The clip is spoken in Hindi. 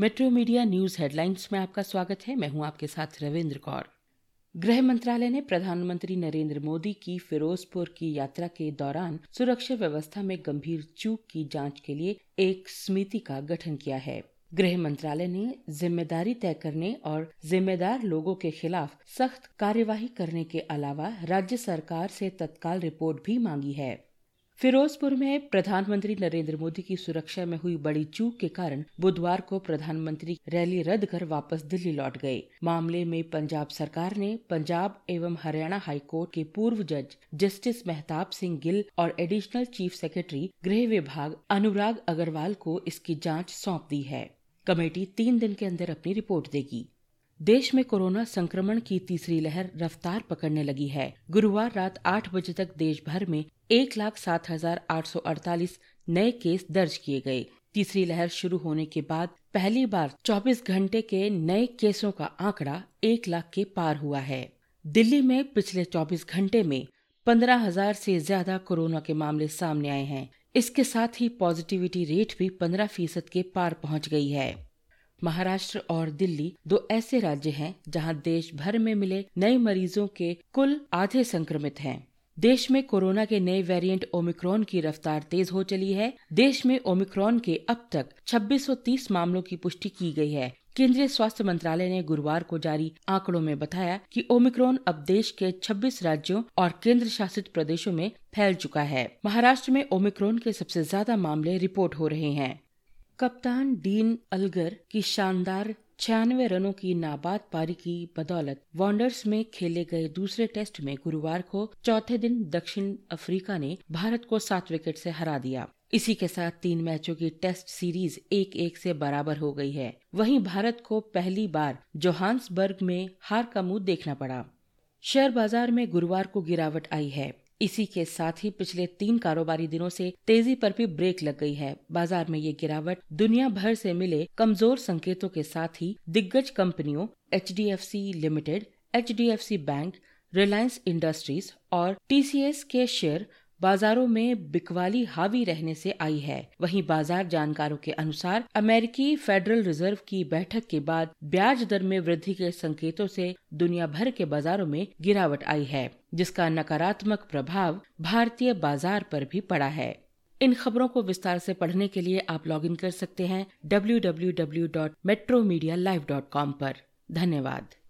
मेट्रो मीडिया न्यूज़ हेडलाइंस में आपका स्वागत है। मैं हूँ आपके साथ रविंद्र कौर। गृह मंत्रालय ने प्रधानमंत्री नरेंद्र मोदी की फिरोजपुर की यात्रा के दौरान सुरक्षा व्यवस्था में गंभीर चूक की जाँच के लिए एक समिति का गठन किया है। गृह मंत्रालय ने ज़िम्मेदारी तय करने और जिम्मेदार लोगों के खिलाफ सख्त कार्यवाही करने के अलावा राज्य सरकार से तत्काल रिपोर्ट भी मांगी है। फिरोजपुर में प्रधानमंत्री नरेंद्र मोदी की सुरक्षा में हुई बड़ी चूक के कारण बुधवार को प्रधानमंत्री रैली रद्द कर वापस दिल्ली लौट गए। मामले में पंजाब सरकार ने पंजाब एवं हरियाणा हाईकोर्ट के पूर्व जज जस्टिस मेहताब सिंह गिल और एडिशनल चीफ सेक्रेटरी गृह विभाग अनुराग अग्रवाल को इसकी जाँच सौंप दी है। कमेटी तीन दिन के अंदर अपनी रिपोर्ट देगी। देश में कोरोना संक्रमण की तीसरी लहर रफ्तार पकड़ने लगी है। गुरुवार रात आठ बजे तक देश भर में एक लाख सात हज़ार आठ सौ अड़तालीस नए केस दर्ज किए गए। तीसरी लहर शुरू होने के बाद पहली बार 24 घंटे के नए केसों का आंकड़ा एक लाख के पार हुआ है। दिल्ली में पिछले 24 घंटे में पंद्रह हज़ार से ज़्यादा कोरोना के मामले सामने आए हैं। इसके साथ ही पॉजिटिविटी रेट भी पंद्रह फ़ीसद के पार पहुँच गई है। महाराष्ट्र और दिल्ली दो ऐसे राज्य हैं जहाँ देश भर में मिले नए मरीजों के कुल आधे संक्रमित हैं। देश में कोरोना के नए वेरिएंट ओमिक्रॉन की रफ्तार तेज हो चली है। देश में ओमिक्रॉन के अब तक 2630 मामलों की पुष्टि की गई है। केंद्रीय स्वास्थ्य मंत्रालय ने गुरुवार को जारी आंकड़ों में बताया कि ओमिक्रॉन अब देश के 26 राज्यों और केंद्र शासित प्रदेशों में फैल चुका है। महाराष्ट्र में ओमिक्रॉन के सबसे ज़्यादा मामले रिपोर्ट हो रहे हैं। कप्तान डीन अलगर की शानदार छियानवे रनों की नाबाद पारी की बदौलत वॉन्डर्स में खेले गए दूसरे टेस्ट में गुरुवार को चौथे दिन दक्षिण अफ्रीका ने भारत को सात विकेट से हरा दिया। इसी के साथ तीन मैचों की टेस्ट सीरीज़ एक एक से बराबर हो गई है। वहीं भारत को पहली बार जोहान्सबर्ग में हार का मुँह देखना पड़ा। शेयर बाज़ार में गुरुवार को गिरावट आई है। इसी के साथ ही पिछले तीन कारोबारी दिनों से तेज़ी पर भी ब्रेक लग गई है। बाज़ार में ये गिरावट दुनिया भर से मिले कमज़ोर संकेतों के साथ ही दिग्गज कंपनियों HDFC limited HDFC bank, Reliance industries और टीसीएस के शेयर बाजारों में बिकवाली हावी रहने से आई है। वहीं बाज़ार जानकारों के अनुसार अमेरिकी फेडरल रिज़र्व की बैठक के बाद ब्याज दर में वृद्धि के संकेतों से दुनिया भर के बाजारों में गिरावट आई है, जिसका नकारात्मक प्रभाव भारतीय बाज़ार पर भी पड़ा है। इन खबरों को विस्तार से पढ़ने के लिए आप लॉगिन कर सकते हैं www.metromedia.live.com पर। धन्यवाद।